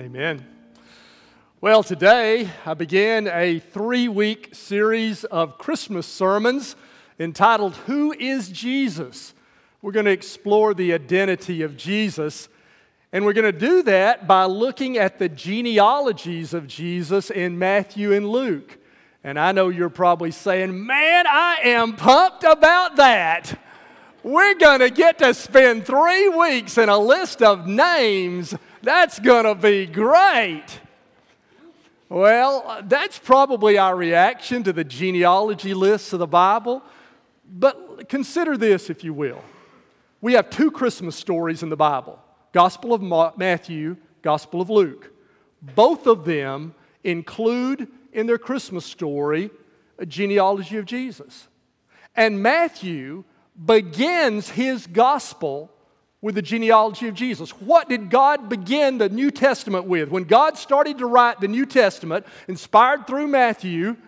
Amen. Well, today I began a three week series of Christmas sermons entitled Who is Jesus? We're going to explore the identity of Jesus. And we're going to do that by looking at the genealogies of Jesus in Matthew and Luke. And I know you're probably saying, man, I am pumped about that. We're going to get to spend three weeks in a list of names. That's going to be great. Well, that's probably our reaction to the genealogy lists of the Bible. But consider this, if you will. We have two Christmas stories in the Bible Gospel of Matthew, Gospel of Luke. Both of them include in their Christmas story a genealogy of Jesus. And Matthew begins his gospel with the genealogy of Jesus. What did God begin the New Testament with? When God started to write the New Testament, inspired through Matthew,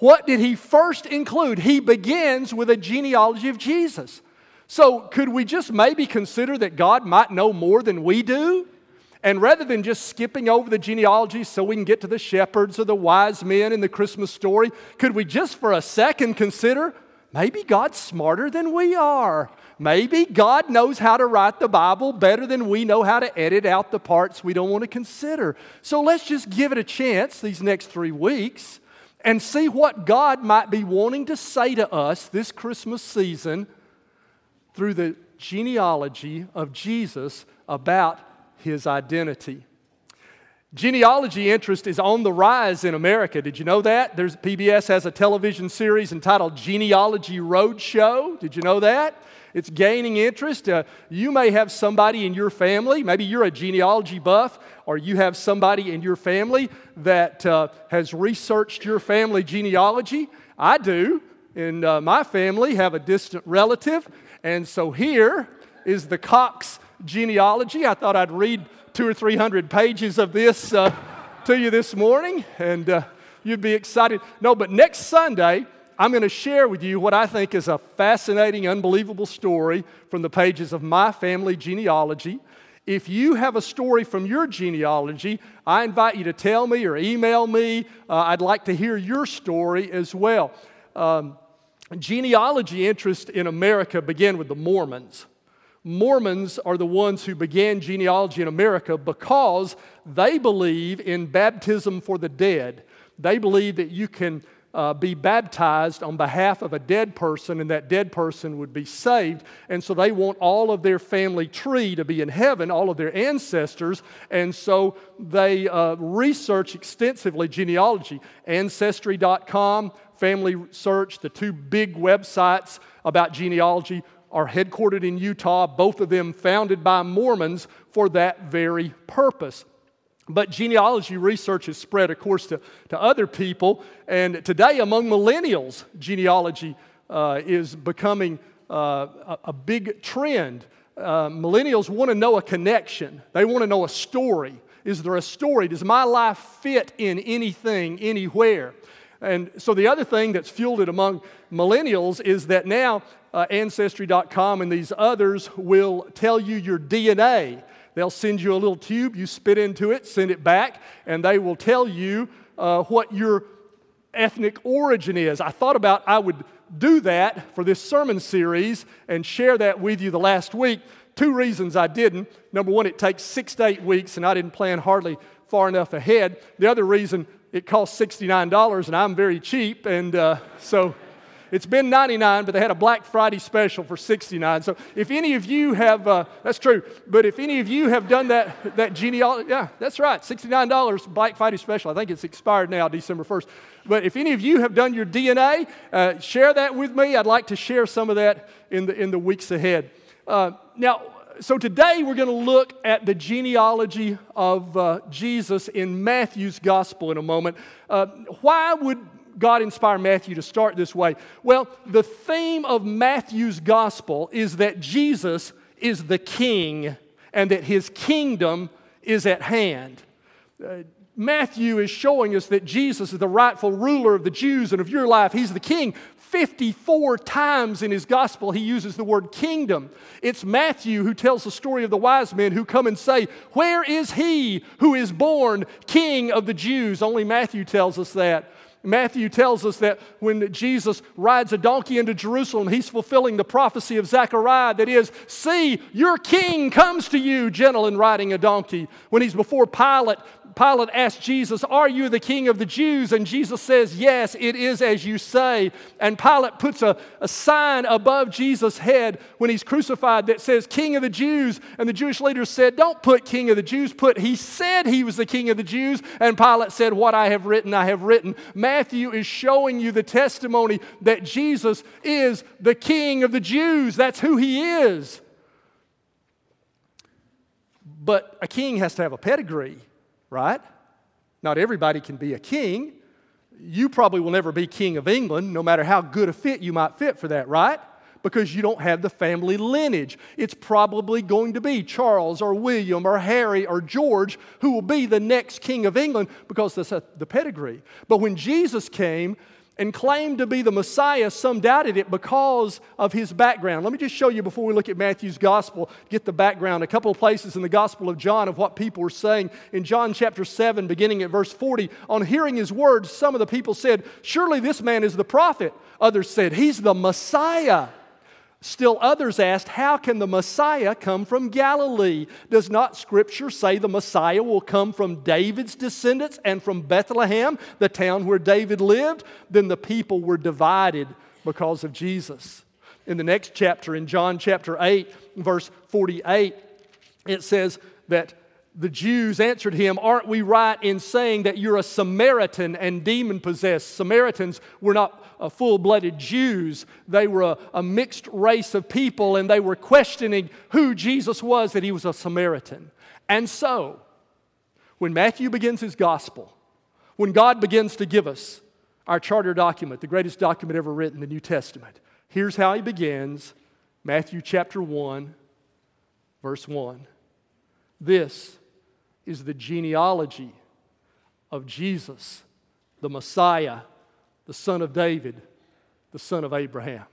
what did he first include? He begins with a genealogy of Jesus. So, could we just maybe consider that God might know more than we do? And rather than just skipping over the genealogy so we can get to the shepherds or the wise men in the Christmas story, could we just for a second consider maybe God's smarter than we are? Maybe God knows how to write the Bible better than we know how to edit out the parts we don't want to consider. So let's just give it a chance these next three weeks and see what God might be wanting to say to us this Christmas season through the genealogy of Jesus about his identity. Genealogy interest is on the rise in America. Did you know that? There's, PBS has a television series entitled Genealogy Roadshow. Did you know that? It's gaining interest. Uh, you may have somebody in your family, maybe you're a genealogy buff, or you have somebody in your family that uh, has researched your family genealogy. I do. In uh, my family, have a distant relative. And so here is the Cox genealogy. I thought I'd read two or three hundred pages of this uh, to you this morning, and uh, you'd be excited. No, but next Sunday, I'm going to share with you what I think is a fascinating, unbelievable story from the pages of my family genealogy. If you have a story from your genealogy, I invite you to tell me or email me. Uh, I'd like to hear your story as well. Um, genealogy interest in America began with the Mormons. Mormons are the ones who began genealogy in America because they believe in baptism for the dead. They believe that you can uh, be baptized on behalf of a dead person and that dead person would be saved. And so they want all of their family tree to be in heaven, all of their ancestors. And so they uh, research extensively genealogy. Ancestry.com, Family Search, the two big websites about genealogy are headquartered in Utah, both of them founded by Mormons for that very purpose. But genealogy research has spread, of course, to, to other people. And today, among millennials, genealogy uh, is becoming uh, a, a, big trend. Uh, millennials want to know a connection, they want to know a story. Is there a story? Does my life fit in anything, anywhere? And so, the other thing that's fueled it among millennials is that now uh, Ancestry.com and these others will tell you your DNA. They'll send you a little tube, you spit into it, send it back, and they will tell you uh, what your ethnic origin is. I thought about I would do that for this sermon series and share that with you the last week. Two reasons I didn't. Number one, it takes six to eight weeks, and I didn't plan hardly far enough ahead. The other reason, it costs $69, and I'm very cheap, and uh, so it's been 99, but they had a Black Friday special for 69. So if any of you have, uh, that's true, but if any of you have done that, that genealogy, yeah, that's right, $69 Black Friday special. I think it's expired now, December 1st. But if any of you have done your DNA, uh, share that with me. I'd like to share some of that in the, in the weeks ahead. Uh, now, so today we're going to look at the genealogy of uh, Jesus in Matthew's gospel in a moment. Uh, why would God inspire Matthew to start this way? Well, the theme of Matthew's gospel is that Jesus is the king and that his kingdom is at hand. Uh, Matthew is showing us that Jesus is the rightful ruler of the Jews and of your life. He's the king. 54 times in his gospel, he uses the word kingdom. It's Matthew who tells the story of the wise men who come and say, Where is he who is born king of the Jews? Only Matthew tells us that. Matthew tells us that when Jesus rides a donkey into Jerusalem, he's fulfilling the prophecy of Zechariah that is, See, your king comes to you, gentle and riding a donkey. When he's before Pilate, Pilate asked Jesus, Are you the king of the Jews? And Jesus says, Yes, it is as you say. And Pilate puts a, a sign above Jesus' head when he's crucified that says, King of the Jews. And the Jewish leaders said, Don't put King of the Jews, put He said He was the King of the Jews. And Pilate said, What I have written, I have written. Matthew is showing you the testimony that Jesus is the King of the Jews. That's who He is. But a king has to have a pedigree right? Not everybody can be a king. You probably will never be king of England, no matter how good a fit you might fit for that, right? Because you don't have the family lineage. It's probably going to be Charles or William or Harry or George who will be the next king of England because that's the pedigree. But when Jesus came, and claimed to be the Messiah, some doubted it because of his background. Let me just show you before we look at Matthew's gospel, get the background. A couple of places in the gospel of John of what people were saying. In John chapter 7, beginning at verse 40, on hearing his words, some of the people said, Surely this man is the prophet. Others said, He's the Messiah. Still others asked, How can the Messiah come from Galilee? Does not Scripture say the Messiah will come from David's descendants and from Bethlehem, the town where David lived? Then the people were divided because of Jesus. In the next chapter, in John chapter 8, verse 48, it says that the Jews answered him, Aren't we right in saying that you're a Samaritan and demon possessed? Samaritans were not uh, full blooded Jews, they were a, a, mixed race of people, and they were questioning who Jesus was, that he was a Samaritan. And so, when Matthew begins his gospel, when God begins to give us our charter document, the greatest document ever written, the New Testament, here's how he begins Matthew chapter 1, verse 1. This is the genealogy of Jesus, the Messiah, the son of David, the son of Abraham.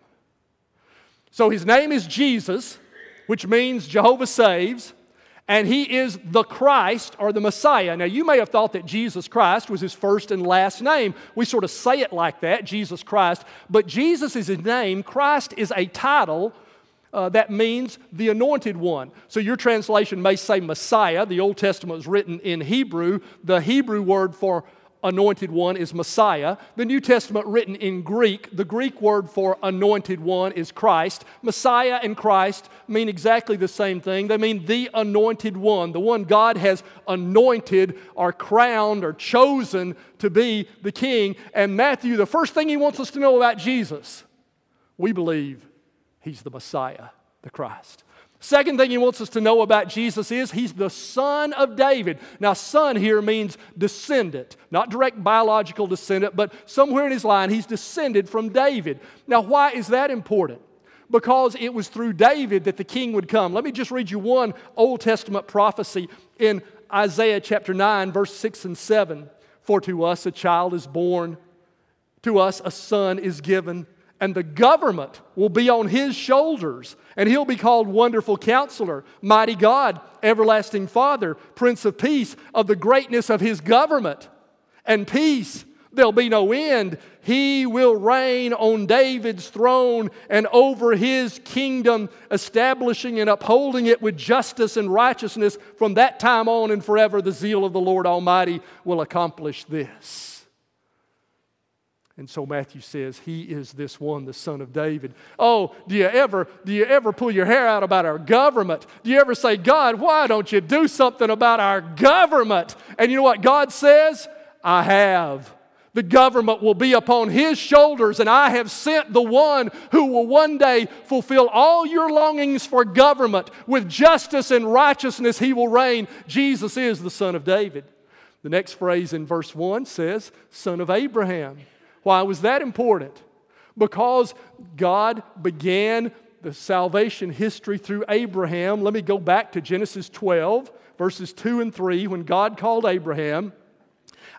So his name is Jesus, which means Jehovah saves, and he is the Christ or the Messiah. Now, you may have thought that Jesus Christ was his first and last name. We sort of say it like that, Jesus Christ, but Jesus is his name. Christ is a title uh, that means the anointed one. So your translation may say Messiah. The Old Testament was written in Hebrew. The Hebrew word for anointed one is Messiah. The New Testament written in Greek, the Greek word for anointed one is Christ. Messiah and Christ mean exactly the same thing. They mean the anointed one, the one God has anointed or crowned or chosen to be the king. And Matthew, the first thing he wants us to know about Jesus, we believe He's the Messiah, the Christ. Second thing he wants us to know about Jesus is he's the son of David. Now, son here means descendant, not direct biological descendant, but somewhere in his line, he's descended from David. Now, why is that important? Because it was through David that the king would come. Let me just read you one Old Testament prophecy in Isaiah chapter 9, verse 6 and 7. For to us a child is born, to us a son is given and the government will be on his shoulders, and he'll be called Wonderful Counselor, Mighty God, Everlasting Father, Prince of Peace, of the greatness of his government and peace. There'll be no end. He will reign on David's throne and over his kingdom, establishing and upholding it with justice and righteousness from that time on and forever. The zeal of the Lord Almighty will accomplish this. And so Matthew says, He is this one, the son of David. Oh, do you ever, do you ever pull your hair out about our government? Do you ever say, God, why don't you do something about our government? And you know what God says? I have. The government will be upon his shoulders, and I have sent the one who will one day fulfill all your longings for government. With justice and righteousness, he will reign. Jesus is the son of David. The next phrase in verse 1 says, Son of Abraham. Why was that important? Because God began the salvation history through Abraham. Let me go back to Genesis 12, verses 2 and 3, when God called Abraham.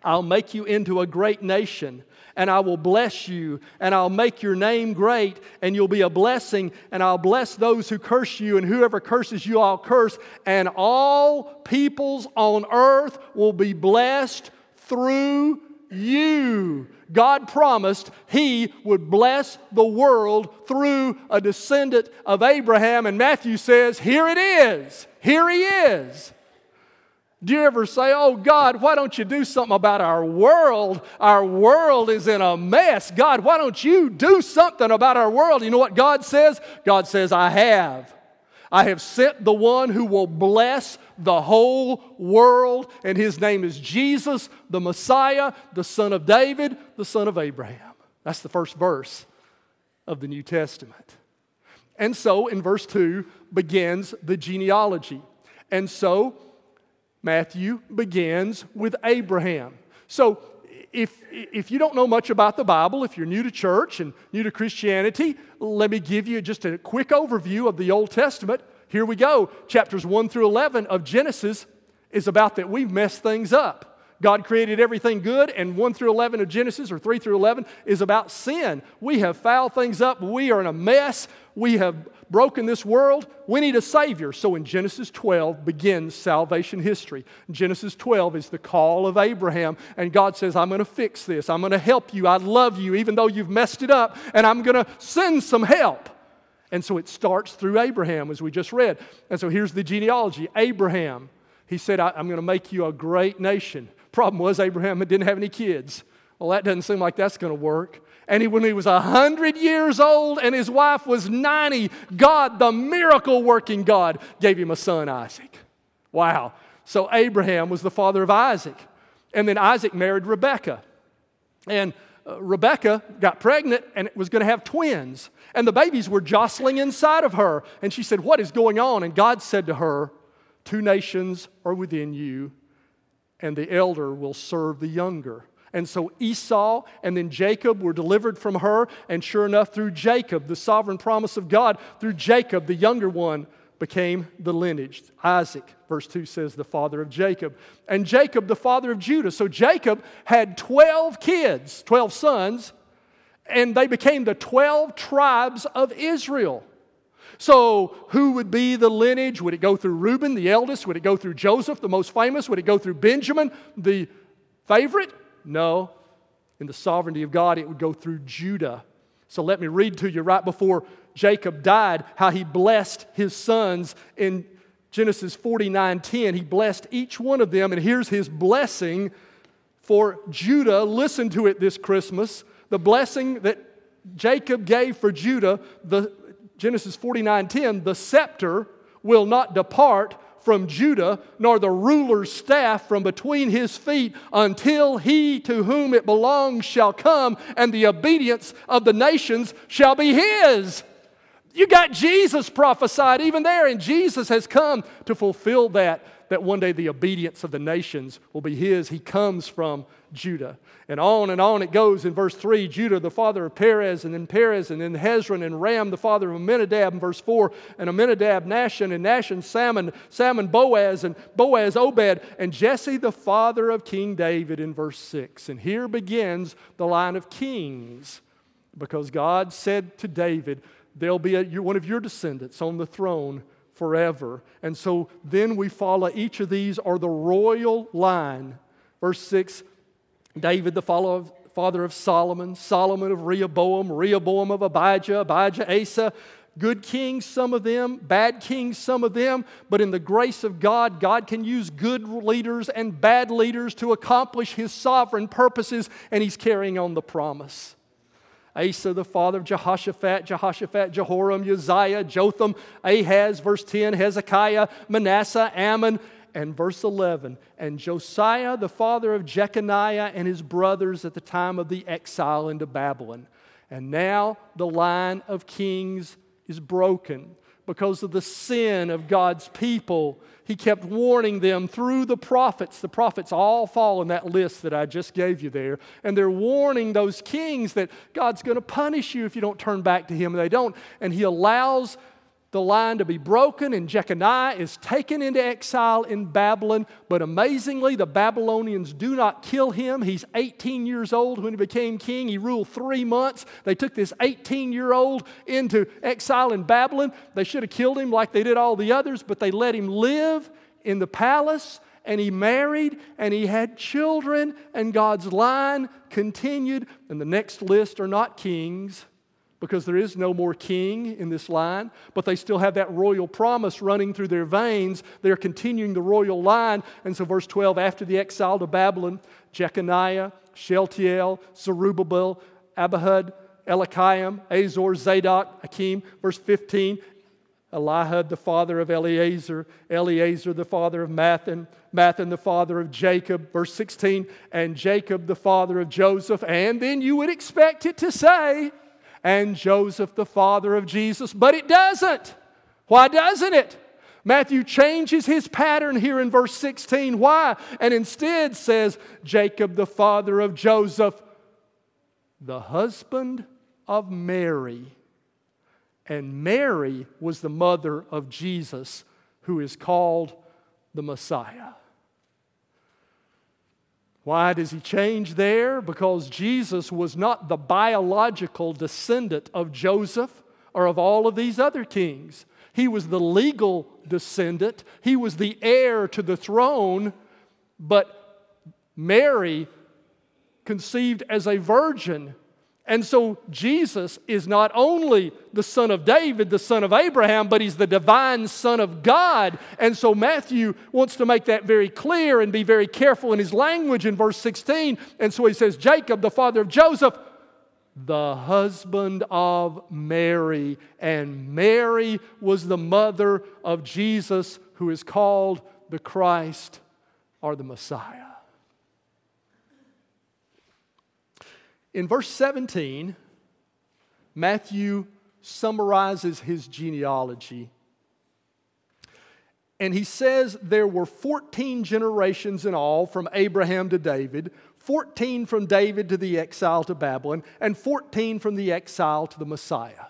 I'll make you into a great nation, and I will bless you, and I'll make your name great, and you'll be a blessing, and I'll bless those who curse you, and whoever curses you, I'll curse, and all peoples on earth will be blessed through you. God promised He would bless the world through a descendant of Abraham, and Matthew says, Here it is. Here He is. Do you ever say, Oh God, why don't you do something about our world? Our world is in a mess. God, why don't you do something about our world? You know what God says? God says, I have. I have sent the one who will bless the whole world, and his name is Jesus, the Messiah, the son of David, the son of Abraham. That's the first verse of the New Testament. And so in verse 2 begins the genealogy. And so Matthew begins with Abraham. So if, if you don't know much about the Bible, if you're new to church and new to Christianity, let me give you just a quick overview of the Old Testament. Here we go. Chapters 1 through 11 of Genesis is about that we've messed things up. God created everything good, and 1 through 11 of Genesis, or 3 through 11, is about sin. We have fouled things up. We are in a mess. We have broken this world. We need a Savior. So in Genesis 12 begins salvation history. Genesis 12 is the call of Abraham, and God says, I'm going to fix this. I'm going to help you. I love you, even though you've messed it up, and I'm going to send some help. And so it starts through Abraham, as we just read. And so here's the genealogy Abraham, he said, I'm going to make you a great nation. Problem was, Abraham didn't have any kids. Well, that doesn't seem like that's going to work. And he, when he was 100 years old and his wife was 90, God, the miracle working God, gave him a son, Isaac. Wow. So Abraham was the father of Isaac. And then Isaac married Rebekah. And uh, Rebekah got pregnant and was going to have twins. And the babies were jostling inside of her. And she said, What is going on? And God said to her, Two nations are within you, and the elder will serve the younger. And so Esau and then Jacob were delivered from her. And sure enough, through Jacob, the sovereign promise of God, through Jacob, the younger one, became the lineage. Isaac, verse 2 says, the father of Jacob. And Jacob, the father of Judah. So Jacob had 12 kids, 12 sons, and they became the 12 tribes of Israel. So, who would be the lineage? Would it go through Reuben, the eldest? Would it go through Joseph, the most famous? Would it go through Benjamin, the favorite? No. In the sovereignty of God, it would go through Judah. So let me read to you right before Jacob died how he blessed his sons in Genesis 49 10. He blessed each one of them, and here's his blessing for Judah. Listen to it this Christmas. The blessing that Jacob gave for Judah, the Genesis 49 10, the scepter will not depart from Judah, nor the ruler's staff from between his feet, until he to whom it belongs shall come, and the obedience of the nations shall be his. You got Jesus prophesied even there, and Jesus has come to fulfill that that one day the obedience of the nations will be his. He comes from Judah. And on and on it goes in verse 3 Judah, the father of Perez, and then Perez, and then Hezron, and Ram, the father of Amminadab, in verse 4, and Amminadab, Nahshon, and Nahshon, Salmon, Salmon, Boaz, and Boaz, Obed, and Jesse, the father of King David, in verse 6. And here begins the line of kings, because God said to David, There'll be a, one of your descendants on the throne forever. And so then we follow each of these are the royal line. Verse 6 David, the father of Solomon, Solomon of Rehoboam, Rehoboam of Abijah, Abijah, Asa. Good kings, some of them, bad kings, some of them, but in the grace of God, God can use good leaders and bad leaders to accomplish His sovereign purposes, and He's carrying on the promise. Asa, the father of Jehoshaphat, Jehoshaphat, Jehoram, Uzziah, Jotham, Ahaz, verse 10, Hezekiah, Manasseh, Amon, and verse 11, and Josiah, the father of Jeconiah and his brothers at the time of the exile into Babylon. And now the line of kings is broken because of the sin of God's people he kept warning them through the prophets. The prophets all fall in that list that I just gave you there. And they're warning those kings that God's going to punish you if you don't turn back to Him. And they don't. And He allows the line to be broken, and Jeconiah is taken into exile in Babylon. But amazingly, the Babylonians do not kill him. He's 18 years old when he became king. He ruled three months. They took this 18 year old into exile in Babylon. They should have killed him like they did all the others, but they let him live in the palace and he married and he had children, and God's line continued. And the next list are not kings because there is no more king in this line, but they still have that royal promise running through their veins. They're continuing the royal line. And so, verse 12 after the exile to Babylon, Jeconiah, Shealtiel, Zerubbabel, Abihud, Eliakim, Azor, Zadok, Akim. Verse 15, Elihud, the father of Eleazar, Eleazar, the father of Matthan, Matthan, the father of Jacob. Verse 16, and Jacob, the father of Joseph. And then you would expect it to say, and Joseph, the father of Jesus. But it doesn't. Why doesn't it? Matthew changes his pattern here in verse 16. Why? And instead says, Jacob, the father of Joseph, the husband of Mary. And Mary was the mother of Jesus, who is called the Messiah. Why does he change there? Because Jesus was not the biological descendant of Joseph or of all of these other kings. He was the legal descendant, he was the heir to the throne, but Mary conceived as a virgin and so Jesus is not only the son of David, the son of Abraham, but he's the divine son of God. And so Matthew wants to make that very clear and be very careful in his language in verse 16. And so he says, Jacob, the father of Joseph, the husband of Mary. And Mary was the mother of Jesus, who is called the Christ or the Messiah. In verse 17, Matthew summarizes his genealogy. And he says there were 14 generations in all from Abraham to David, 14 from David to the exile to Babylon, and 14 from the exile to the Messiah.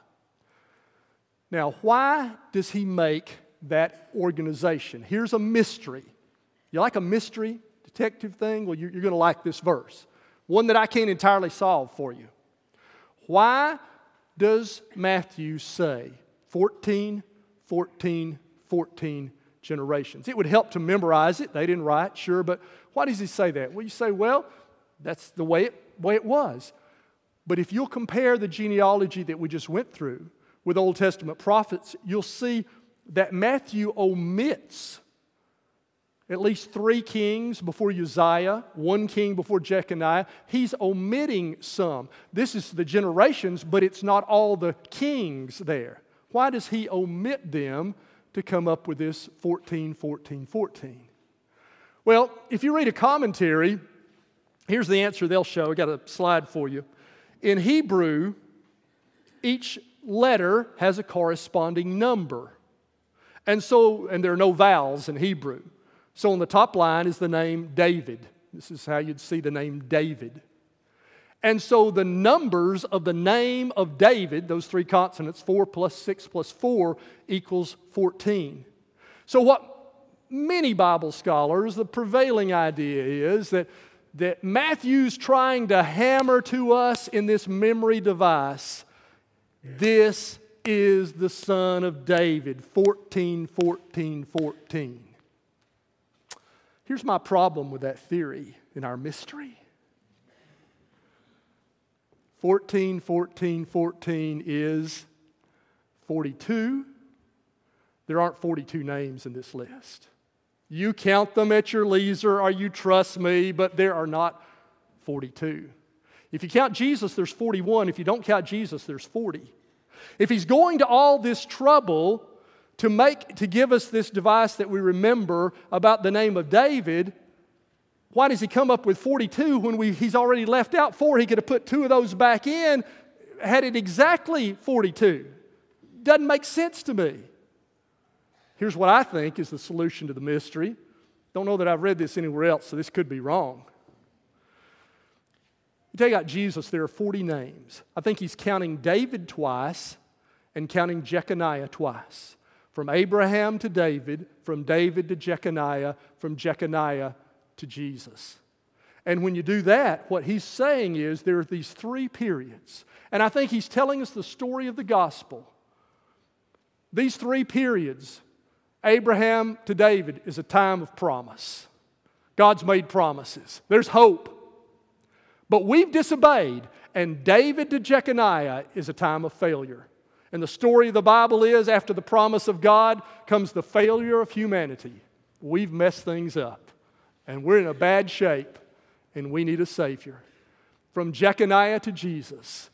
Now, why does he make that organization? Here's a mystery. You like a mystery detective thing? Well, you're, going to like this verse one that I can't entirely solve for you. Why does Matthew say 14, 14, 14 generations? It would help to memorize it. They didn't write, sure, but why does he say that? Well, you say, well, that's the way it, way it was. But if you'll compare the genealogy that we just went through with Old Testament prophets, you'll see that Matthew omits at least three kings before Uzziah, one king before Jeconiah. He's omitting some. This is the generations, but it's not all the kings there. Why does he omit them to come up with this 14, 14, 14? Well, if you read a commentary, here's the answer they'll show. I got a slide for you. In Hebrew, each letter has a corresponding number. And so, and there are no vowels in Hebrew. So on the top line is the name David. This is how you'd see the name David. And so the numbers of the name of David, those three consonants, 4 plus 6 plus 4 equals 14. So, what many Bible scholars, the prevailing idea is that, that Matthew's trying to hammer to us in this memory device this is the son of David, 14, 14, 14. Here's my problem with that theory in our mystery 14, 14, 14 is 42. There aren't 42 names in this list. You count them at your leisure or you trust me, but there are not 42. If you count Jesus, there's 41. If you don't count Jesus, there's 40. If he's going to all this trouble to make to give us this device that we remember about the name of David, why does he come up with 42 when we, he's already left out four? He could have put two of those back in, had it exactly 42. Doesn't make sense to me. Here's what I think is the solution to the mystery. Don't know that I've read this anywhere else, so this could be wrong. You take out Jesus, there are 40 names. I think he's counting David twice and counting Jeconiah twice. From Abraham to David, from David to Jeconiah, from Jeconiah to Jesus. And when you do that, what he's saying is there are these three periods. And I think he's telling us the story of the gospel. These three periods, Abraham to David, is a time of promise. God's made promises, there's hope. But we've disobeyed, and David to Jeconiah is a time of failure. And the story of the Bible is after the promise of God comes the failure of humanity. We've messed things up, and we're in a bad shape, and we need a Savior. From Jeconiah to Jesus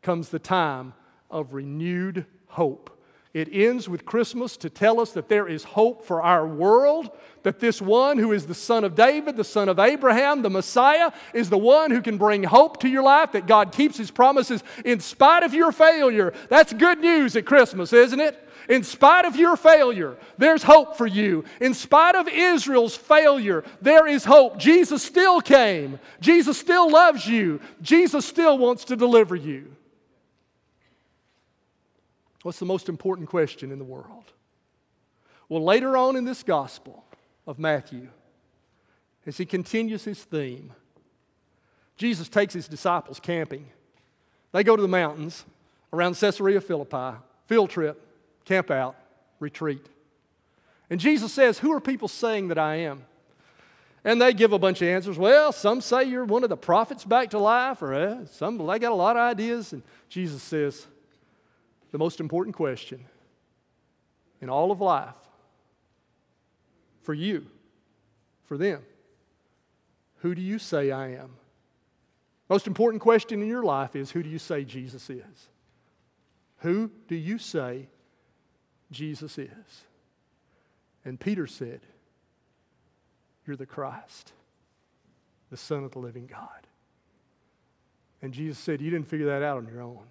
comes the time of renewed hope. It ends with Christmas to tell us that there is hope for our world, that this one who is the son of David, the son of Abraham, the Messiah, is the one who can bring hope to your life, that God keeps his promises in spite of your failure. That's good news at Christmas, isn't it? In spite of your failure, there's hope for you. In spite of Israel's failure, there is hope. Jesus still came. Jesus still loves you. Jesus still wants to deliver you. What's the most important question in the world? Well, later on in this gospel of Matthew, as he continues his theme, Jesus takes his disciples camping. They go to the mountains around Caesarea Philippi, field trip, camp out, retreat. And Jesus says, Who are people saying that I am? And they give a bunch of answers. Well, some say you're one of the prophets back to life, or eh, some, they got a lot of ideas. And Jesus says, the most important question in all of life for you, for them. Who do you say I am? Most important question in your life is who do you say Jesus is? Who do you say Jesus is? And Peter said, You're the Christ, the Son of the living God. And Jesus said, You didn't figure that out on your own.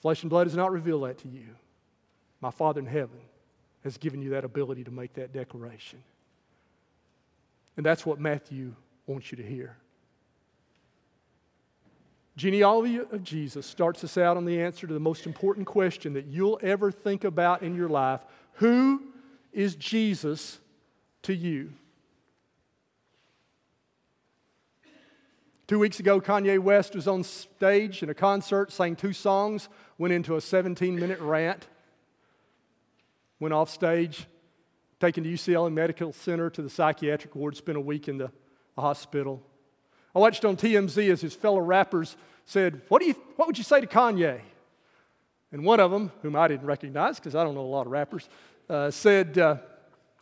Flesh and blood has not revealed that to you. My Father in heaven has given you that ability to make that declaration. And that's what Matthew wants you to hear. Genealogy of Jesus starts us out on the answer to the most important question that you'll ever think about in your life Who is Jesus to you? Two weeks ago, Kanye West was on stage in a concert, sang two songs, went into a 17 minute rant, went off stage, taken to UCLA Medical Center to the psychiatric ward, spent a week in the hospital. I watched on TMZ as his fellow rappers said, What, do you, what would you say to Kanye? And one of them, whom I didn't recognize because I don't know a lot of rappers, uh, said, uh,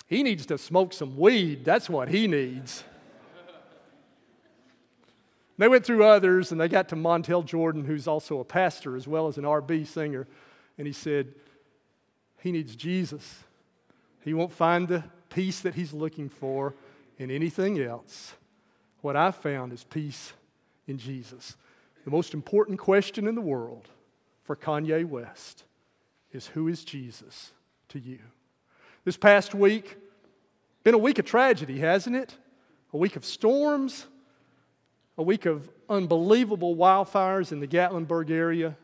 He needs to smoke some weed. That's what he needs. They went through others and they got to Montel Jordan, who's also a pastor as well as an R&B singer. And he said, He needs Jesus. He won't find the peace that he's looking for in anything else. What I've found is peace in Jesus. The most important question in the world for Kanye West is Who is Jesus to you? This past week, been a week of tragedy, hasn't it? A week of storms a week of unbelievable wildfires in the Gatlinburg area.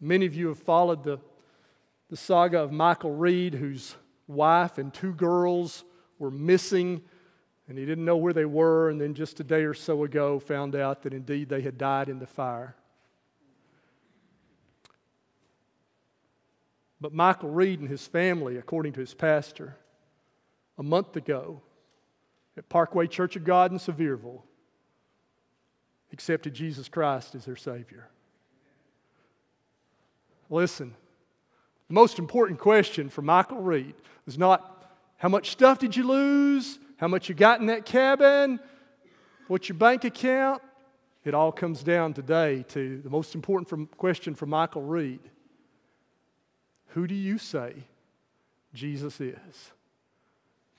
Many of you have followed the, the saga of Michael Reed, whose wife and two girls were missing, and he didn't know where they were, and then just a day or so ago found out that indeed they had died in the fire. But Michael Reed and his family, according to his pastor, a month ago at Parkway Church of God in Sevierville, accepted Jesus Christ as their Savior. Listen, the most important question for Michael Reed was not how much stuff did you lose, how much you got in that cabin, what's your bank account. It all comes down today to the most important question for Michael Reed Who do you say Jesus is?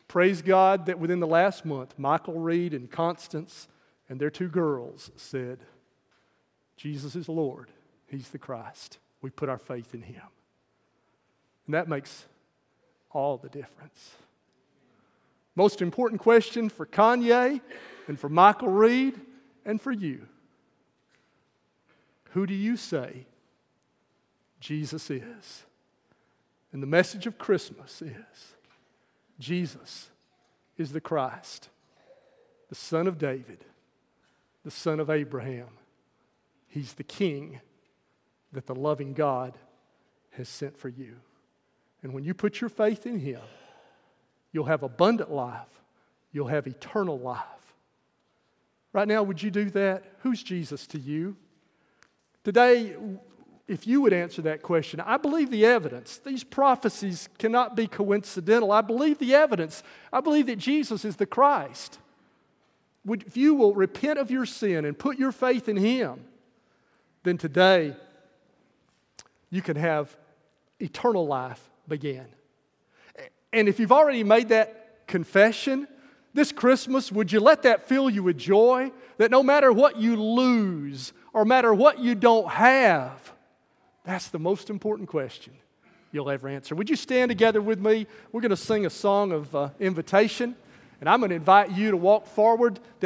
Praise God that within the last month, Michael Reed and Constance and their two girls said, Jesus is Lord. He's the Christ. We put our faith in him. And that makes all the difference. Most important question for Kanye and for Michael Reed and for you Who do you say Jesus is. And the message of Christmas is Jesus is the Christ, the Son of David, the Son of Abraham. He's the King that the loving God has sent for you. And when you put your faith in Him, you'll have abundant life, you'll have eternal life. Right now, would you do that? Who's Jesus to you? Today, if you would answer that question, I believe the evidence. These prophecies cannot be coincidental. I believe the evidence. I believe that Jesus is the Christ. If you will repent of your sin and put your faith in Him, then today you can have eternal life begin. And if you've already made that confession, this Christmas, would you let that fill you with joy? That no matter what you lose or matter what you don't have, that's the most important question you'll ever answer. Would you stand together with me? We're going to sing a song of uh, invitation, and I'm going to invite you to walk forward down.